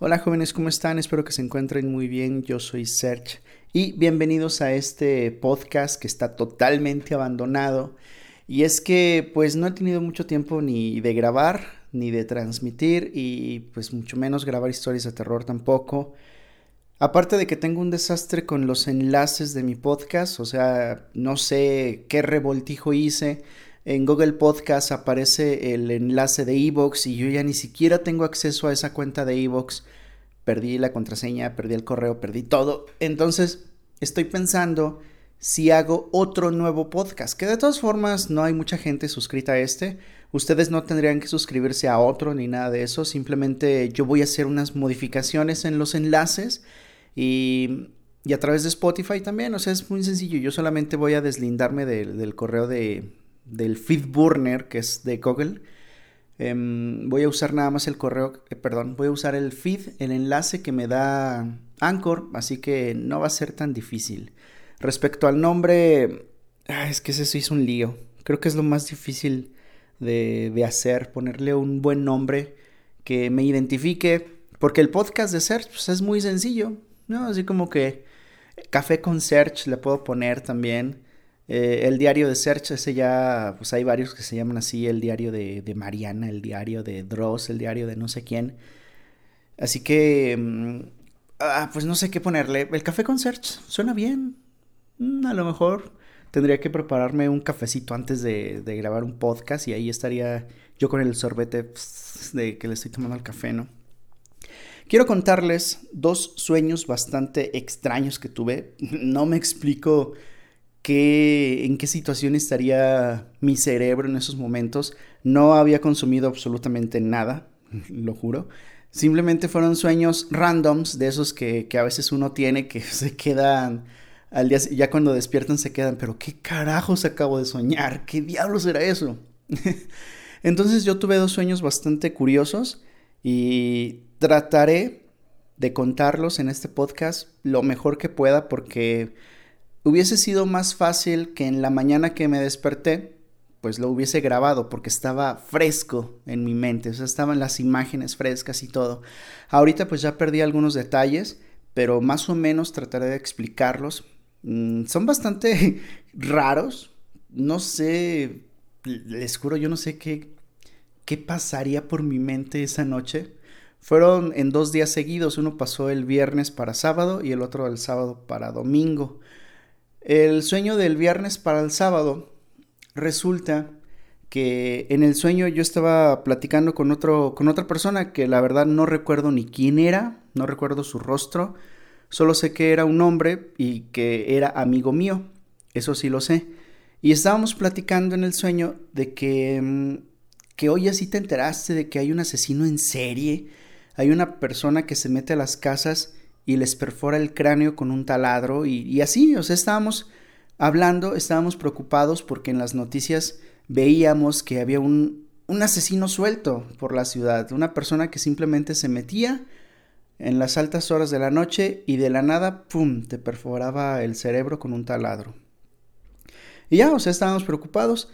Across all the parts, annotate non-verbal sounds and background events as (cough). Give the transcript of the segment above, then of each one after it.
Hola jóvenes, ¿cómo están? Espero que se encuentren muy bien. Yo soy Serge y bienvenidos a este podcast que está totalmente abandonado. Y es que pues no he tenido mucho tiempo ni de grabar ni de transmitir y pues mucho menos grabar historias de terror tampoco. Aparte de que tengo un desastre con los enlaces de mi podcast, o sea, no sé qué revoltijo hice. En Google Podcast aparece el enlace de Evox y yo ya ni siquiera tengo acceso a esa cuenta de Evox. Perdí la contraseña, perdí el correo, perdí todo. Entonces estoy pensando si hago otro nuevo podcast, que de todas formas no hay mucha gente suscrita a este. Ustedes no tendrían que suscribirse a otro ni nada de eso. Simplemente yo voy a hacer unas modificaciones en los enlaces y, y a través de Spotify también. O sea, es muy sencillo. Yo solamente voy a deslindarme del correo de, del feed burner que es de Google. Em, voy a usar nada más el correo, eh, perdón, voy a usar el feed, el enlace que me da Anchor, así que no va a ser tan difícil. Respecto al nombre, ah, es que eso hizo un lío. Creo que es lo más difícil de, de hacer, ponerle un buen nombre que me identifique, porque el podcast de Search pues, es muy sencillo, ¿no? Así como que Café con Search le puedo poner también. Eh, el diario de Search, ese ya, pues hay varios que se llaman así, el diario de, Mariana, el diario de Dross, el diario de no sé quién. Así que, mm, ah, pues no sé qué ponerle. El café con Search, suena bien. Mm, a lo mejor tendría que prepararme un cafecito antes de, de, grabar un podcast y ahí estaría yo con el sorbete de que le estoy tomando el café, ¿no? Quiero contarles dos sueños bastante extraños que tuve. (laughs) No me explico en qué situación estaría mi cerebro en esos momentos. No había consumido absolutamente nada, (laughs) lo juro. Simplemente fueron sueños randoms, de esos que, a veces uno tiene que (laughs) se quedan al día, ya cuando despiertan se quedan, pero ¿qué carajos acabo de soñar? ¿Qué diablos era eso? (laughs) Entonces yo tuve dos sueños bastante curiosos y trataré de contarlos en este podcast lo mejor que pueda porque Hubiese sido más fácil que en la mañana que me desperté, pues lo hubiese grabado porque estaba fresco en mi mente, o estaban las imágenes frescas y todo. Ahorita pues ya perdí algunos detalles, pero más o menos trataré de explicarlos. Mm, son bastante (laughs) raros, no sé, les juro, yo no sé qué, qué pasaría por mi mente esa noche. Fueron en dos días seguidos, uno pasó el viernes para sábado y el otro el sábado para domingo. El sueño del viernes para el sábado resulta que en el sueño yo estaba platicando con otro con otra persona que la verdad no recuerdo ni quién era, no recuerdo su rostro, solo sé que era un hombre y que era amigo mío, eso sí lo sé. Y estábamos platicando en el sueño de que mm, que hoy así te enteraste de que hay un asesino en serie, hay una persona que se mete a las casas y les perfora el cráneo con un taladro y, así, o sea, estábamos hablando, estábamos preocupados porque en las noticias veíamos que había un, un asesino suelto por la ciudad, una persona que simplemente se metía en las altas horas de la noche y de la nada, ¡pum!, te perforaba el cerebro con un taladro. Y ya, o sea, estábamos preocupados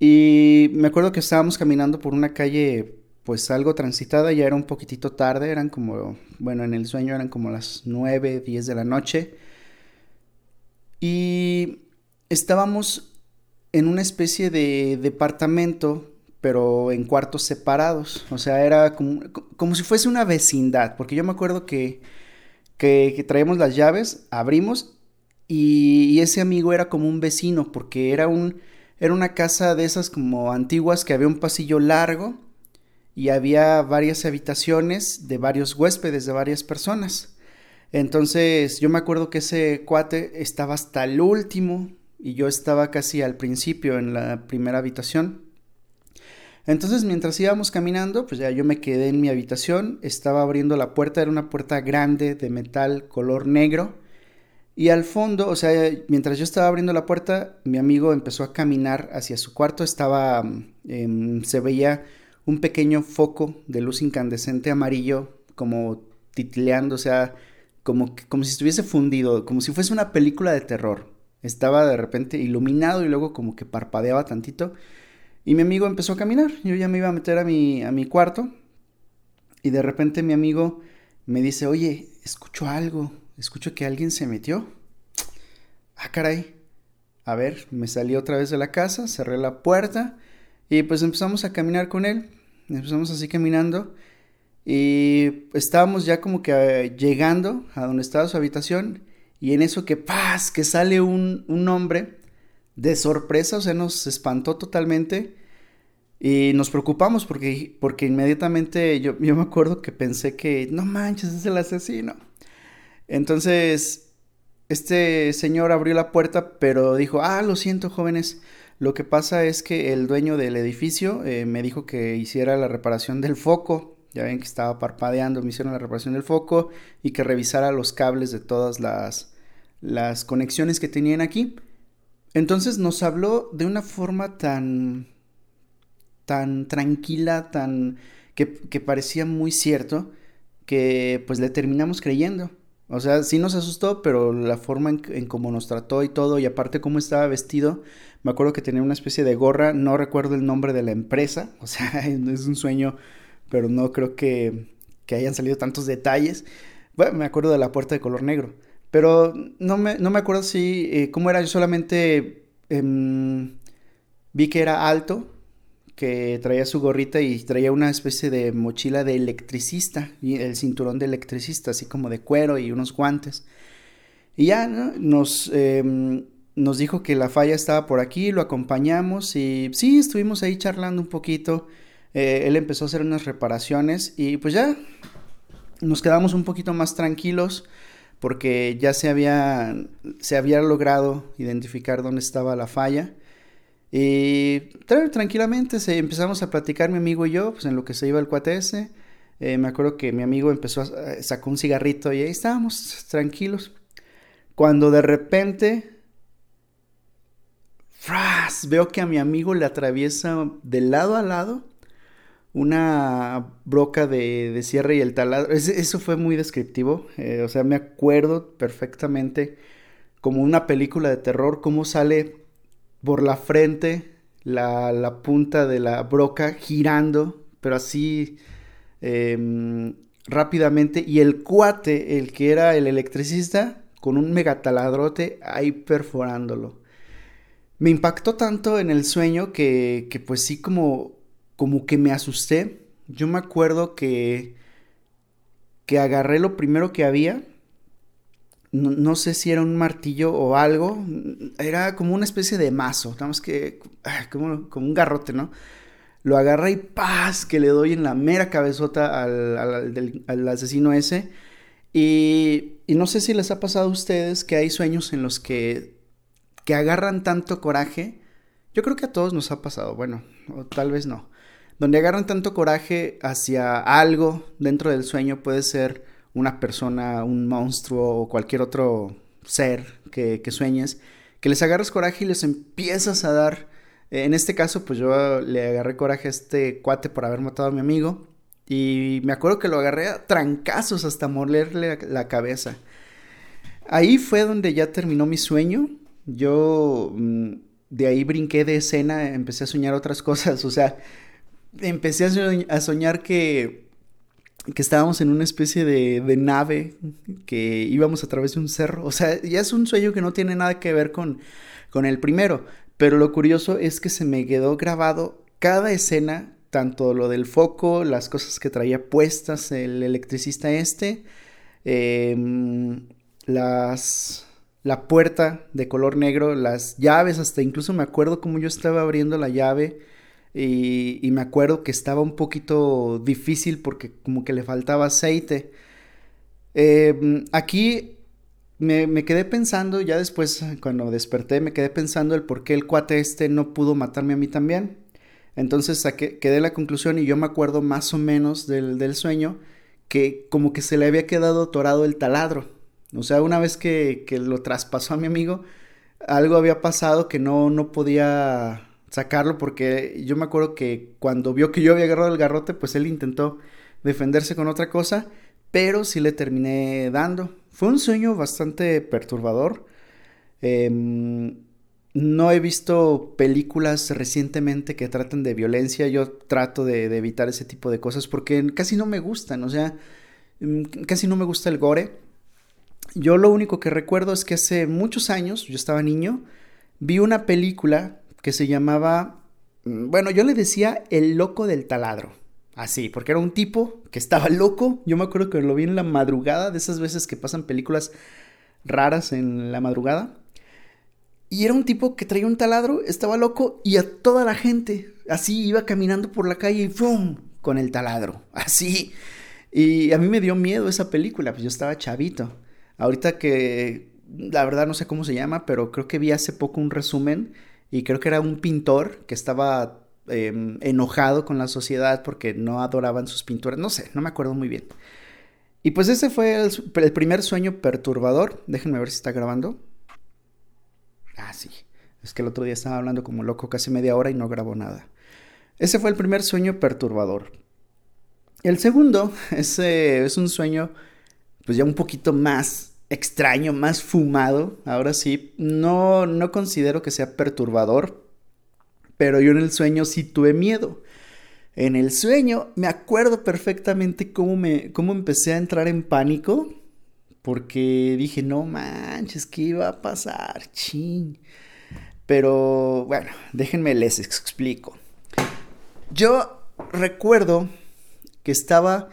y me acuerdo que estábamos caminando por una calle pues algo transitada, ya era un poquitito tarde, eran como, bueno, en el sueño eran como las 9, 10 de la noche. Y estábamos en una especie de departamento, pero en cuartos separados. O sea, era como, como si fuese una vecindad, porque yo me acuerdo que, que, traíamos las llaves, abrimos y, y, ese amigo era como un vecino, porque era un... Era una casa de esas como antiguas que había un pasillo largo y había varias habitaciones de varios huéspedes, de varias personas. Entonces yo me acuerdo que ese cuate estaba hasta el último y yo estaba casi al principio en la primera habitación. Entonces mientras íbamos caminando, pues ya yo me quedé en mi habitación, estaba abriendo la puerta, era una puerta grande de metal color negro. Y al fondo, o sea, mientras yo estaba abriendo la puerta, mi amigo empezó a caminar hacia su cuarto, estaba, em, se veía un pequeño foco de luz incandescente amarillo como titleando, o sea, como, como si estuviese fundido, como si fuese una película de terror. Estaba de repente iluminado y luego como que parpadeaba tantito. Y mi amigo empezó a caminar. Yo ya me iba a meter a mi, a mi cuarto. Y de repente mi amigo me dice, oye, escucho algo, escucho que alguien se metió. Ah, caray. A ver, me salí otra vez de la casa, cerré la puerta y pues empezamos a caminar con él. Empezamos así caminando y estábamos ya como que eh, llegando a donde estaba su habitación y en eso que paz, que sale un, un hombre de sorpresa, o sea, nos espantó totalmente y nos preocupamos porque, porque inmediatamente yo, yo me acuerdo que pensé que no manches, es el asesino. Entonces, este señor abrió la puerta, pero dijo, ah, lo siento jóvenes, lo que pasa es que el dueño del edificio eh, me dijo que hiciera la reparación del foco ya ven que estaba parpadeando, me hicieron la reparación del foco y que revisara los cables de todas las, las conexiones que tenían aquí. Entonces nos habló de una forma tan, tan tranquila, tan, que, parecía muy cierto, que pues le terminamos creyendo. O sea, sí nos asustó, pero la forma en, en cómo nos trató y todo, y aparte cómo estaba vestido, me acuerdo que tenía una especie de gorra, no recuerdo el nombre de la empresa, (laughs) o sea, es un sueño pero no creo que, hayan salido tantos detalles. Bueno, me acuerdo de la puerta de color negro, pero no me, no me acuerdo si, eh, cómo era, yo solamente em, vi que era alto, que traía su gorrita y traía una especie de mochila de electricista, y el cinturón de electricista, así como de cuero y unos guantes. Y ya nos, em, nos dijo que la falla estaba por aquí, lo acompañamos y sí, estuvimos ahí charlando un poquito. Eh, él empezó a hacer unas reparaciones y pues ya nos quedamos un poquito más tranquilos porque ya se había, se había logrado identificar dónde estaba la falla. Y tranquilamente se, empezamos a platicar mi amigo y yo, pues en lo que se iba el cuate ese. Eh, me acuerdo que mi amigo empezó a sacó un cigarrito y ahí estábamos tranquilos. Cuando de repente veo que a mi amigo le atraviesa de lado a lado una broca de, cierre y el taladro. eso fue muy descriptivo. Eh, o sea, me acuerdo perfectamente como una película de terror, cómo sale por la frente la, punta de la broca girando, pero así em, rápidamente. Y el cuate, el que era el electricista, con un megataladrote ahí perforándolo. Me impactó tanto en el sueño que, que pues sí como como que me asusté. Yo me acuerdo que, que agarré lo primero que había. No, sé si era un martillo o algo. Era como una especie de mazo. Nada que. Como, un garrote, ¿no? Lo agarré y ¡paz! Que le doy en la mera cabezota al, al, asesino ese. Y, y, no sé si les ha pasado a ustedes que hay sueños en los que, que agarran tanto coraje. Yo creo que a todos nos ha pasado. Bueno, o tal vez no donde agarran tanto coraje hacia algo dentro del sueño, puede ser una persona, un monstruo o cualquier otro ser que, sueñes, que les agarras coraje y les empiezas a dar, en este caso pues yo le agarré coraje a este cuate por haber matado a mi amigo y me acuerdo que lo agarré a trancazos hasta molerle la cabeza. Ahí fue donde ya terminó mi sueño. Yo mm, de ahí brinqué de escena, empecé a soñar otras (laughs) cosas, o sea, empecé a, soñar que, que estábamos en una especie de, de, nave, que íbamos a través de un cerro. O sea, ya es un sueño que no tiene nada que ver con, con el primero. Pero lo curioso es que se me quedó grabado cada escena, tanto lo del foco, las cosas que traía puestas el electricista este, em, las, la puerta de color negro, las llaves, hasta incluso me acuerdo cómo yo estaba abriendo la llave y, me acuerdo que estaba un poquito difícil porque como que le faltaba aceite. Em, aquí me, quedé pensando, ya después cuando desperté, me quedé pensando el por qué el cuate este no pudo matarme a mí también. Entonces saqué, quedé la conclusión y yo me acuerdo más o menos del, sueño que como que se le había quedado atorado el taladro. O sea, una vez que, que lo traspasó a mi amigo, algo había pasado que no, no podía sacarlo porque yo me acuerdo que cuando vio que yo había agarrado el garrote, pues él intentó defenderse con otra cosa, pero sí le terminé dando. Fue un sueño bastante perturbador. Em, no he visto películas recientemente que traten de violencia. Yo trato de, evitar ese tipo de cosas porque casi no me gustan. O sea, mm, casi no me gusta el gore. Yo lo único que recuerdo es que hace muchos años, yo estaba niño, vi una película que se llamaba, mm, bueno, yo le decía El loco del taladro. Así, porque era un tipo que estaba loco. Yo me acuerdo que lo vi en la madrugada, de esas veces que pasan películas raras en la madrugada. Y era un tipo que traía un taladro, estaba loco y a toda la gente, así iba caminando por la calle y ¡fum! con el taladro, (laughs) así. Y a mí me dio miedo esa película, pues yo estaba chavito. Ahorita que la verdad no sé cómo se llama, pero creo que vi hace poco un resumen y creo que era un pintor que estaba em, enojado con la sociedad porque no adoraban sus pinturas. No sé, no me acuerdo muy bien. Y pues ese fue el, primer sueño perturbador. Déjenme ver si está grabando. Ah, sí. Es que el otro día estaba hablando como loco casi media hora y no grabó nada. Ese fue el primer sueño perturbador. El segundo (laughs) ese es un sueño pues ya un poquito más extraño, más fumado. Ahora sí, no, no considero que sea perturbador, pero yo en el sueño sí tuve miedo. En el sueño me acuerdo perfectamente cómo, me, cómo empecé a entrar en pánico, porque dije, no manches, ¿qué iba a pasar? Chin. Pero bueno, déjenme les explico. Yo recuerdo que estaba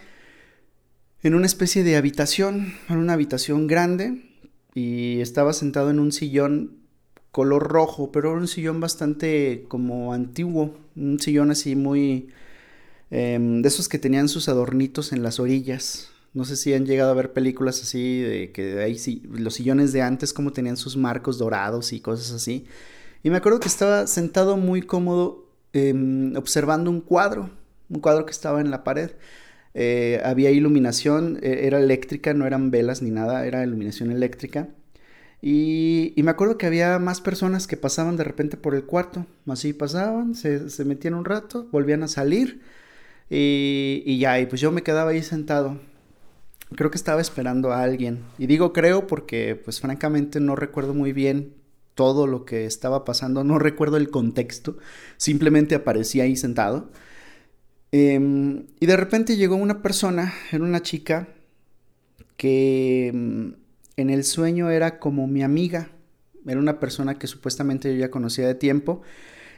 en una especie de habitación, en una habitación grande, y estaba sentado en un sillón color rojo, pero era un sillón bastante como antiguo, un sillón así muy... Em, de esos que tenían sus adornitos en las orillas. No sé si han llegado a ver películas así, de que sí, los sillones de antes como tenían sus marcos dorados y cosas así. Y me acuerdo que estaba sentado muy cómodo em, observando un cuadro, un cuadro que estaba en la pared. Eh, había iluminación, e, era eléctrica, no eran velas ni nada, era iluminación eléctrica. Y, me acuerdo que había más personas que pasaban de repente por el cuarto, así pasaban, se, metían un rato, volvían a salir y, y, ya, y pues yo me quedaba ahí sentado. Creo que estaba esperando a alguien. Y digo creo porque pues francamente no recuerdo muy bien todo lo que estaba pasando, no recuerdo el contexto, simplemente aparecí ahí sentado. Em, y de repente llegó una persona, era una chica que em, en el sueño era como mi amiga, era una persona que supuestamente yo ya conocía de tiempo.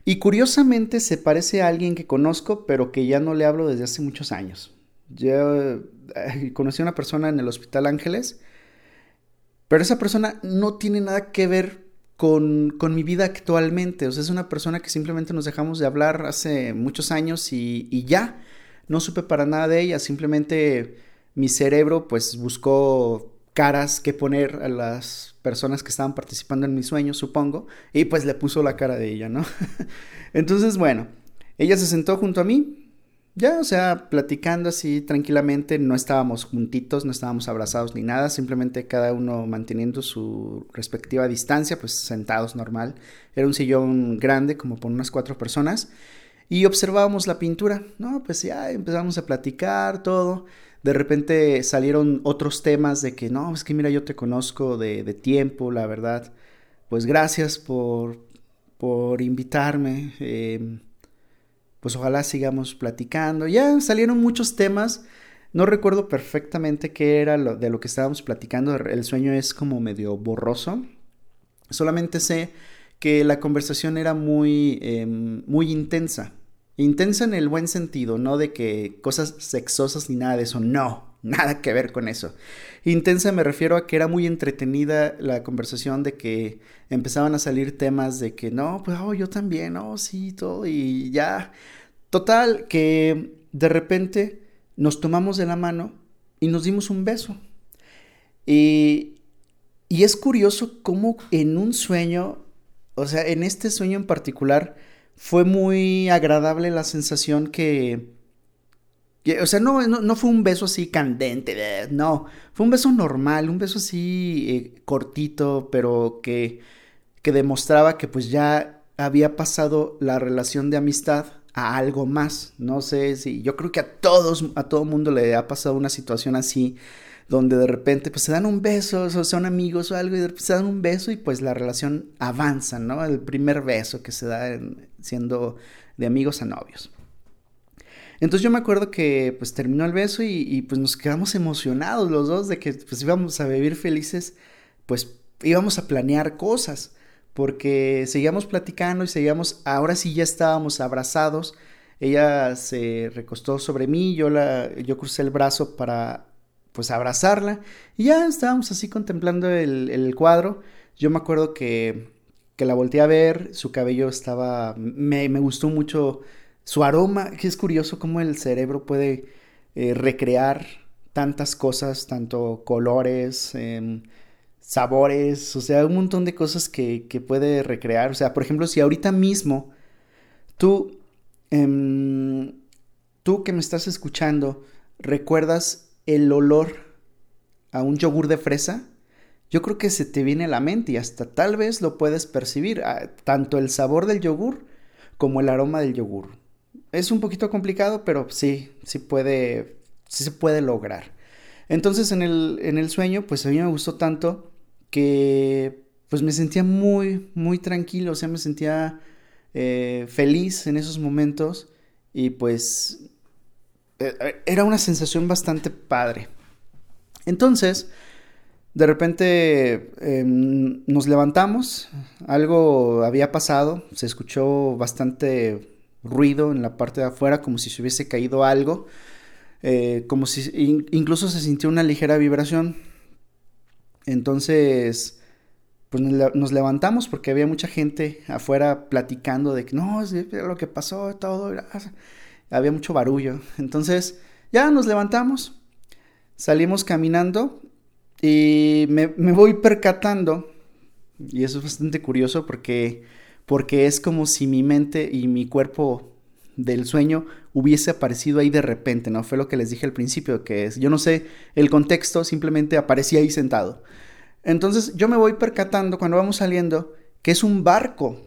Y curiosamente se parece a alguien que conozco, pero que ya no le hablo desde hace muchos años. Yo eh, conocí a una persona en el Hospital Ángeles, pero esa persona no tiene nada que ver con, mi vida actualmente. O sea, es una persona que simplemente nos dejamos de hablar hace muchos años y, ya. No supe para nada de ella. Simplemente mi cerebro pues buscó caras que poner a las personas que estaban participando en mis sueños, supongo. Y pues le puso la cara de ella, ¿no? (laughs) Entonces, bueno, ella se sentó junto a mí, ya, o sea, platicando así tranquilamente, no estábamos juntitos, no estábamos abrazados ni nada, simplemente cada uno manteniendo su respectiva distancia, pues sentados normal. Era un sillón grande, como por unas cuatro personas, y observábamos la pintura, ¿no? Pues ya empezamos a platicar todo. De repente salieron otros temas de que, no, es que mira, yo te conozco de, tiempo, la verdad. Pues gracias por, por invitarme. Eh, pues ojalá sigamos platicando. Ya salieron muchos temas. No recuerdo perfectamente qué era lo, de lo que estábamos platicando. El sueño es como medio borroso. Solamente sé que la conversación era muy, em, muy intensa. Intensa en el buen sentido, no de que cosas sexosas ni nada de eso. No, nada que ver con eso. Intensa me refiero a que era muy entretenida la conversación de que empezaban a salir temas de que no, pues oh, yo también, oh, sí, todo, y ya. Total, que de repente nos tomamos de la mano y nos dimos un beso. Y, y es curioso cómo en un sueño, o sea, en este sueño en particular, fue muy agradable la sensación que o sea, no, no, fue un beso así candente, no, fue un beso normal, un beso así eh, cortito, pero que, que demostraba que pues ya había pasado la relación de amistad a algo más. No sé si, yo creo que a todos, a todo mundo le ha pasado una situación así, donde de repente pues se dan un beso, o son amigos o algo, y de repente se dan un beso y pues la relación avanza, ¿no? El primer beso que se da siendo de amigos a novios. Entonces yo me acuerdo que pues terminó el beso y, pues nos quedamos emocionados los dos de que pues íbamos a vivir felices, pues íbamos a planear cosas, porque seguíamos platicando y seguíamos, ahora sí ya estábamos abrazados, ella se recostó sobre mí, yo, la, yo crucé el brazo para pues abrazarla y ya estábamos así contemplando el, el cuadro. Yo me acuerdo que, que, la volteé a ver, su cabello estaba, me, me, gustó mucho su aroma, que es curioso cómo el cerebro puede eh, recrear tantas cosas, tanto colores, eh, sabores, o sea, un montón de cosas que, que puede recrear. O sea, por ejemplo, si ahorita mismo tú Em, tú que me estás escuchando, ¿recuerdas el olor a un yogur de fresa? Yo creo que se te viene a la mente y hasta tal vez lo puedes percibir, ah, tanto el sabor del yogur como el aroma del yogur. Es un poquito complicado, pero sí, sí puede, sí se puede lograr. Entonces en el, en el sueño, pues a mí me gustó tanto que pues me sentía muy, muy tranquilo, o sea, me sentía eh, feliz en esos momentos y pues eh, era una sensación bastante padre. Entonces, de repente em, nos levantamos, algo había pasado, se escuchó bastante ruido en la parte de afuera, como si se hubiese caído algo, eh, como si incluso se sintió una ligera vibración. Entonces, pues nos levantamos porque había mucha gente afuera platicando de que no, es lo que pasó, todo, había mucho barullo. Entonces ya nos levantamos, salimos caminando y me, voy percatando, y eso es bastante curioso porque, porque es como si mi mente y mi cuerpo del sueño hubiese aparecido ahí de repente, ¿no? Fue lo que les dije al principio, que es, yo no sé el contexto, simplemente aparecía ahí sentado. Entonces yo me voy percatando cuando vamos saliendo que es un barco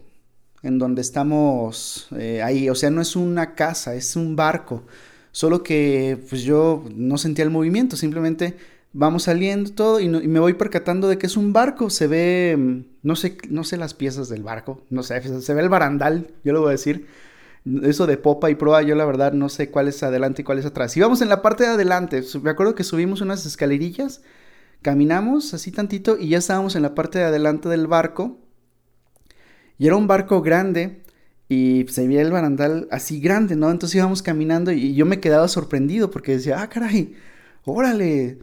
en donde estamos eh, ahí, o sea, no es una casa, es un barco, solo que pues yo no sentía el movimiento, simplemente vamos saliendo todo y, me voy percatando de que es un barco, se ve, mm, no sé, no sé las piezas del barco, no sé, se ve el barandal, yo lo voy a decir, eso de popa y proa, yo la verdad no sé cuál es adelante y cuál es atrás. Y vamos en la parte de adelante, me acuerdo que subimos unas escalerillas Caminamos así tantito y ya estábamos en la parte de adelante del barco. Y era un barco grande y se veía el barandal así grande, ¿no? Entonces íbamos caminando y yo me quedaba sorprendido porque decía, ah, caray, órale,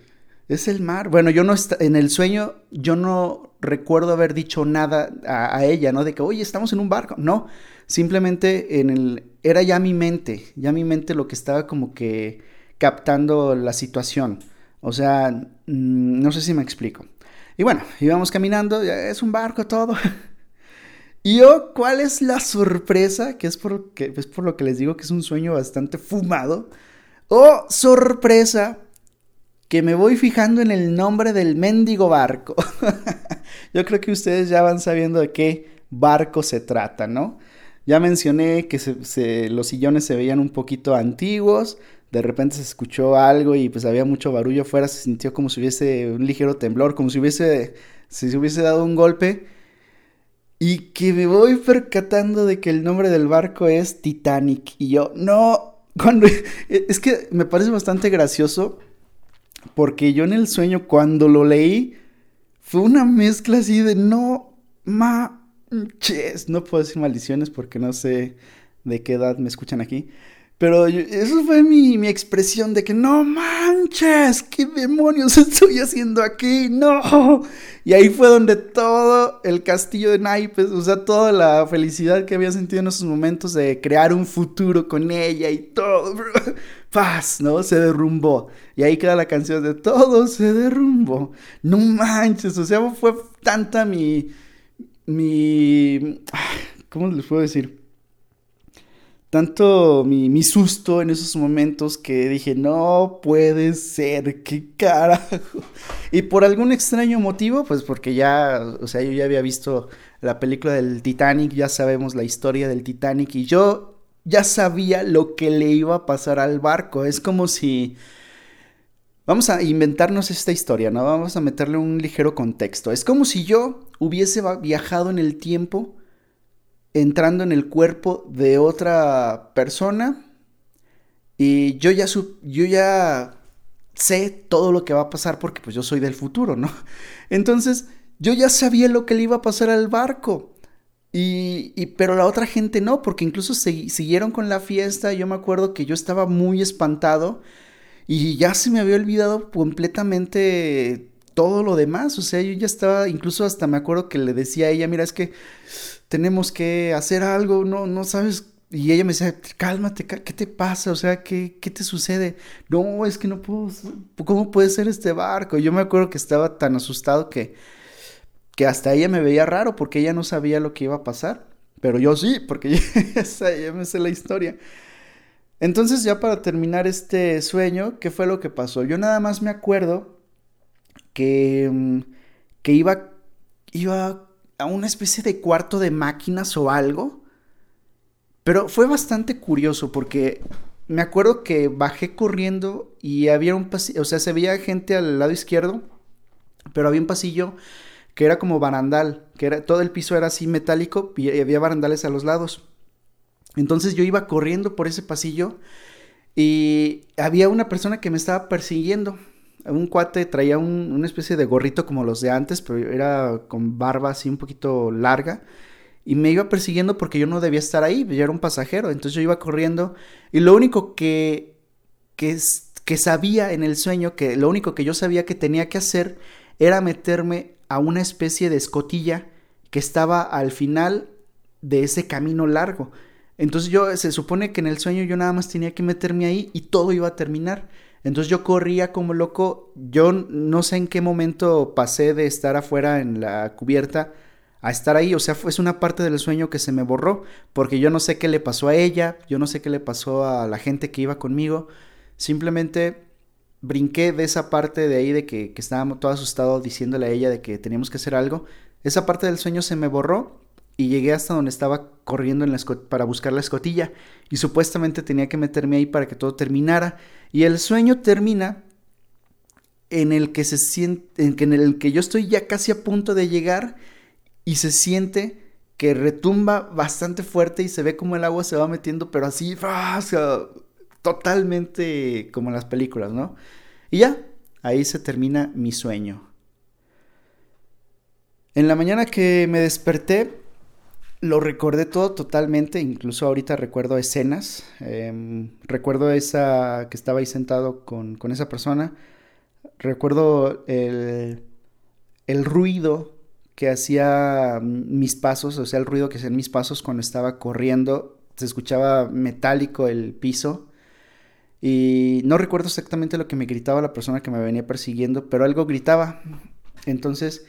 es el mar. Bueno, yo no, en el sueño, yo no recuerdo haber dicho nada a, ella, ¿no? De que, oye, estamos en un barco. No, simplemente en el, era ya mi mente, ya mi mente lo que estaba como que captando la situación. O sea, mm, no sé si me explico. Y bueno, íbamos caminando, es un barco todo. (laughs) y yo, ¿cuál es la sorpresa? Que es por, que, es por lo que les digo que es un sueño bastante fumado. Oh, sorpresa, que me voy fijando en el nombre del mendigo barco. (laughs) yo creo que ustedes ya van sabiendo de qué barco se trata, ¿no? Ya mencioné que los sillones se veían un poquito antiguos, de repente se escuchó algo y pues había mucho barullo afuera, se sintió como si hubiese un ligero temblor, como si hubiese, si se hubiese dado un golpe. Y que me voy percatando de que el nombre del barco es Titanic. Y yo, no, cuando... (laughs) Es que me parece bastante gracioso porque yo en el sueño cuando lo leí fue una mezcla así de no manches. No puedo decir maldiciones porque no sé de qué edad me escuchan aquí. Pero eso fue mi, mi, expresión de que no manches, ¿qué demonios (laughs) estoy haciendo aquí? No. Y ahí fue donde todo el castillo de naipes, o sea, toda la felicidad que había sentido en esos momentos de crear un futuro con ella y todo, paz, ¿no? Se derrumbó. Y ahí queda la canción de todo se derrumbó. No manches, o sea, fue tanta mi, mi, ¿cómo les puedo decir? tanto mi, susto en esos momentos que dije, no puede ser, qué carajo. Y por algún extraño motivo, pues porque ya, o sea, yo ya había visto la película del Titanic, ya sabemos la historia del Titanic y yo ya sabía lo que le iba a pasar al barco. Es como si... Vamos a inventarnos esta historia, ¿no? Vamos a meterle un ligero contexto. Es como si yo hubiese viajado en el tiempo entrando en el cuerpo de otra persona Y yo ya, yo ya sé todo lo que va a pasar porque pues yo soy del futuro, ¿no? (laughs) Entonces yo ya sabía lo que le iba a pasar al barco. Y, pero la otra gente no, porque incluso siguieron con la fiesta. Yo me acuerdo que yo estaba muy espantado y ya se me había olvidado completamente todo lo demás. O sea, yo ya estaba, incluso hasta me acuerdo que le decía a ella, mira, es que tenemos que hacer algo, no, no sabes. Y ella me decía, cálmate, ¿qué te pasa? O sea, ¿qué, qué te sucede? No, es que no puedo, ¿cómo puede ser este barco? Yo me acuerdo que estaba tan asustado que, que hasta ella me veía raro porque ella no sabía lo que iba a pasar. Pero yo sí, porque (laughs) ya me sé la historia. Entonces ya para terminar este sueño, ¿qué fue lo que pasó? Yo nada más me acuerdo que, mm, que iba, iba a una especie de cuarto de máquinas o algo. Pero fue bastante curioso porque me acuerdo que bajé corriendo y había un pasillo, o sea, se veía gente al lado izquierdo, pero había un pasillo que era como barandal, que era todo el piso era así metálico y había barandales a los lados. Entonces yo iba corriendo por ese pasillo y había una persona que me estaba persiguiendo. Un cuate traía una especie de gorrito como los de antes, pero era con barba así un poquito larga. Y me iba persiguiendo porque yo no debía estar ahí, yo era un pasajero. Entonces yo iba corriendo y lo único que, que, que sabía en el sueño, que lo único que yo sabía que tenía que hacer era meterme a una especie de escotilla que estaba al final de ese camino largo. Entonces yo se supone que en el sueño yo nada más tenía que meterme ahí y todo iba a terminar. Entonces yo corría como loco. Yo no sé en qué momento pasé de estar afuera en la cubierta a estar ahí. O sea, fue una parte del sueño que se me borró. Porque yo no sé qué le pasó a ella. Yo no sé qué le pasó a la gente que iba conmigo. Simplemente brinqué de esa parte de ahí de que, que estábamos todo asustado diciéndole a ella de que teníamos que hacer algo. Esa parte del sueño se me borró y llegué hasta donde estaba corriendo en la para buscar la escotilla. Y supuestamente tenía que meterme ahí para que todo terminara. Y el sueño termina en el que se siente en, el que yo estoy ya casi a punto de llegar y se siente que retumba bastante fuerte y se ve como el agua se va metiendo pero así totalmente como las películas, ¿no? Y ya, ahí se termina mi sueño. En la mañana que me desperté, lo recordé todo totalmente, incluso ahorita recuerdo escenas, em, recuerdo esa que estaba ahí sentado con, esa persona, recuerdo el, el, ruido que hacía mis pasos, o sea, el ruido que hacían mis pasos cuando estaba corriendo, se escuchaba metálico el piso. Y no recuerdo exactamente lo que me gritaba la persona que me venía persiguiendo, pero algo gritaba. Entonces,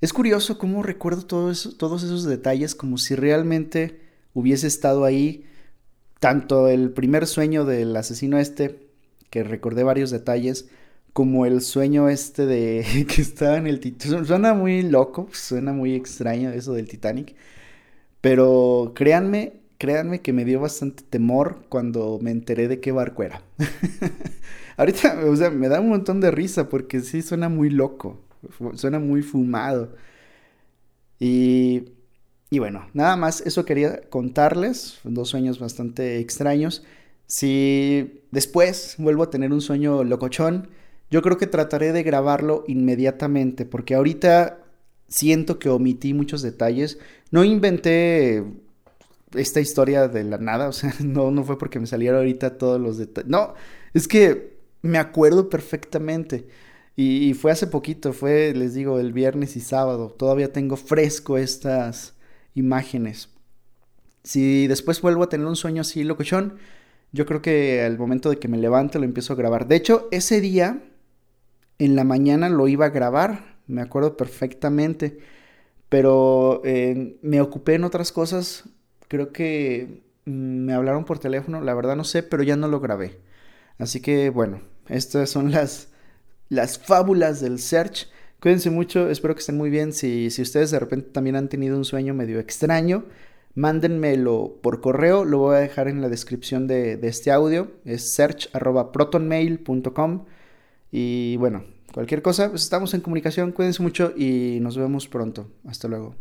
es curioso cómo recuerdo todos esos detalles como si realmente hubiese estado ahí. Tanto el primer sueño del asesino este, que recordé varios detalles, como el sueño este de (laughs) que estaba en el Titanic. Suena muy loco, suena muy extraño eso del Titanic. Pero créanme, créanme que me dio bastante temor cuando me enteré de qué barco era. (laughs) Ahorita, o sea, me da un montón de risa porque sí suena muy loco. Suena muy fumado. Y, y bueno, nada más eso quería contarles. Dos sueños bastante extraños. Si después vuelvo a tener un sueño locochón, yo creo que trataré de grabarlo inmediatamente, porque ahorita siento que omití muchos detalles. No inventé esta historia de la nada, o sea, (laughs) no, no fue porque me salieron ahorita todos los detalles. No, es que me acuerdo perfectamente. Y, fue hace poquito, fue, les digo, el viernes y sábado. Todavía tengo fresco estas imágenes. Si después vuelvo a tener un sueño así locochón, yo creo que al momento de que me levante lo empiezo a grabar. De hecho, ese día, en la mañana lo iba a grabar, me acuerdo perfectamente. Pero eh, me ocupé en otras cosas. Creo que mm, me hablaron por teléfono, la verdad no sé, pero ya no lo grabé. Así que bueno, estas son las las fábulas del search. Cuídense mucho, espero que estén muy bien. Si, si ustedes de repente también han tenido un sueño medio extraño, mándenmelo por correo, lo voy a dejar en la descripción de, de este audio. Es search.protonmail.com. Y bueno, cualquier cosa, pues estamos en comunicación. Cuídense mucho y nos vemos pronto. Hasta luego.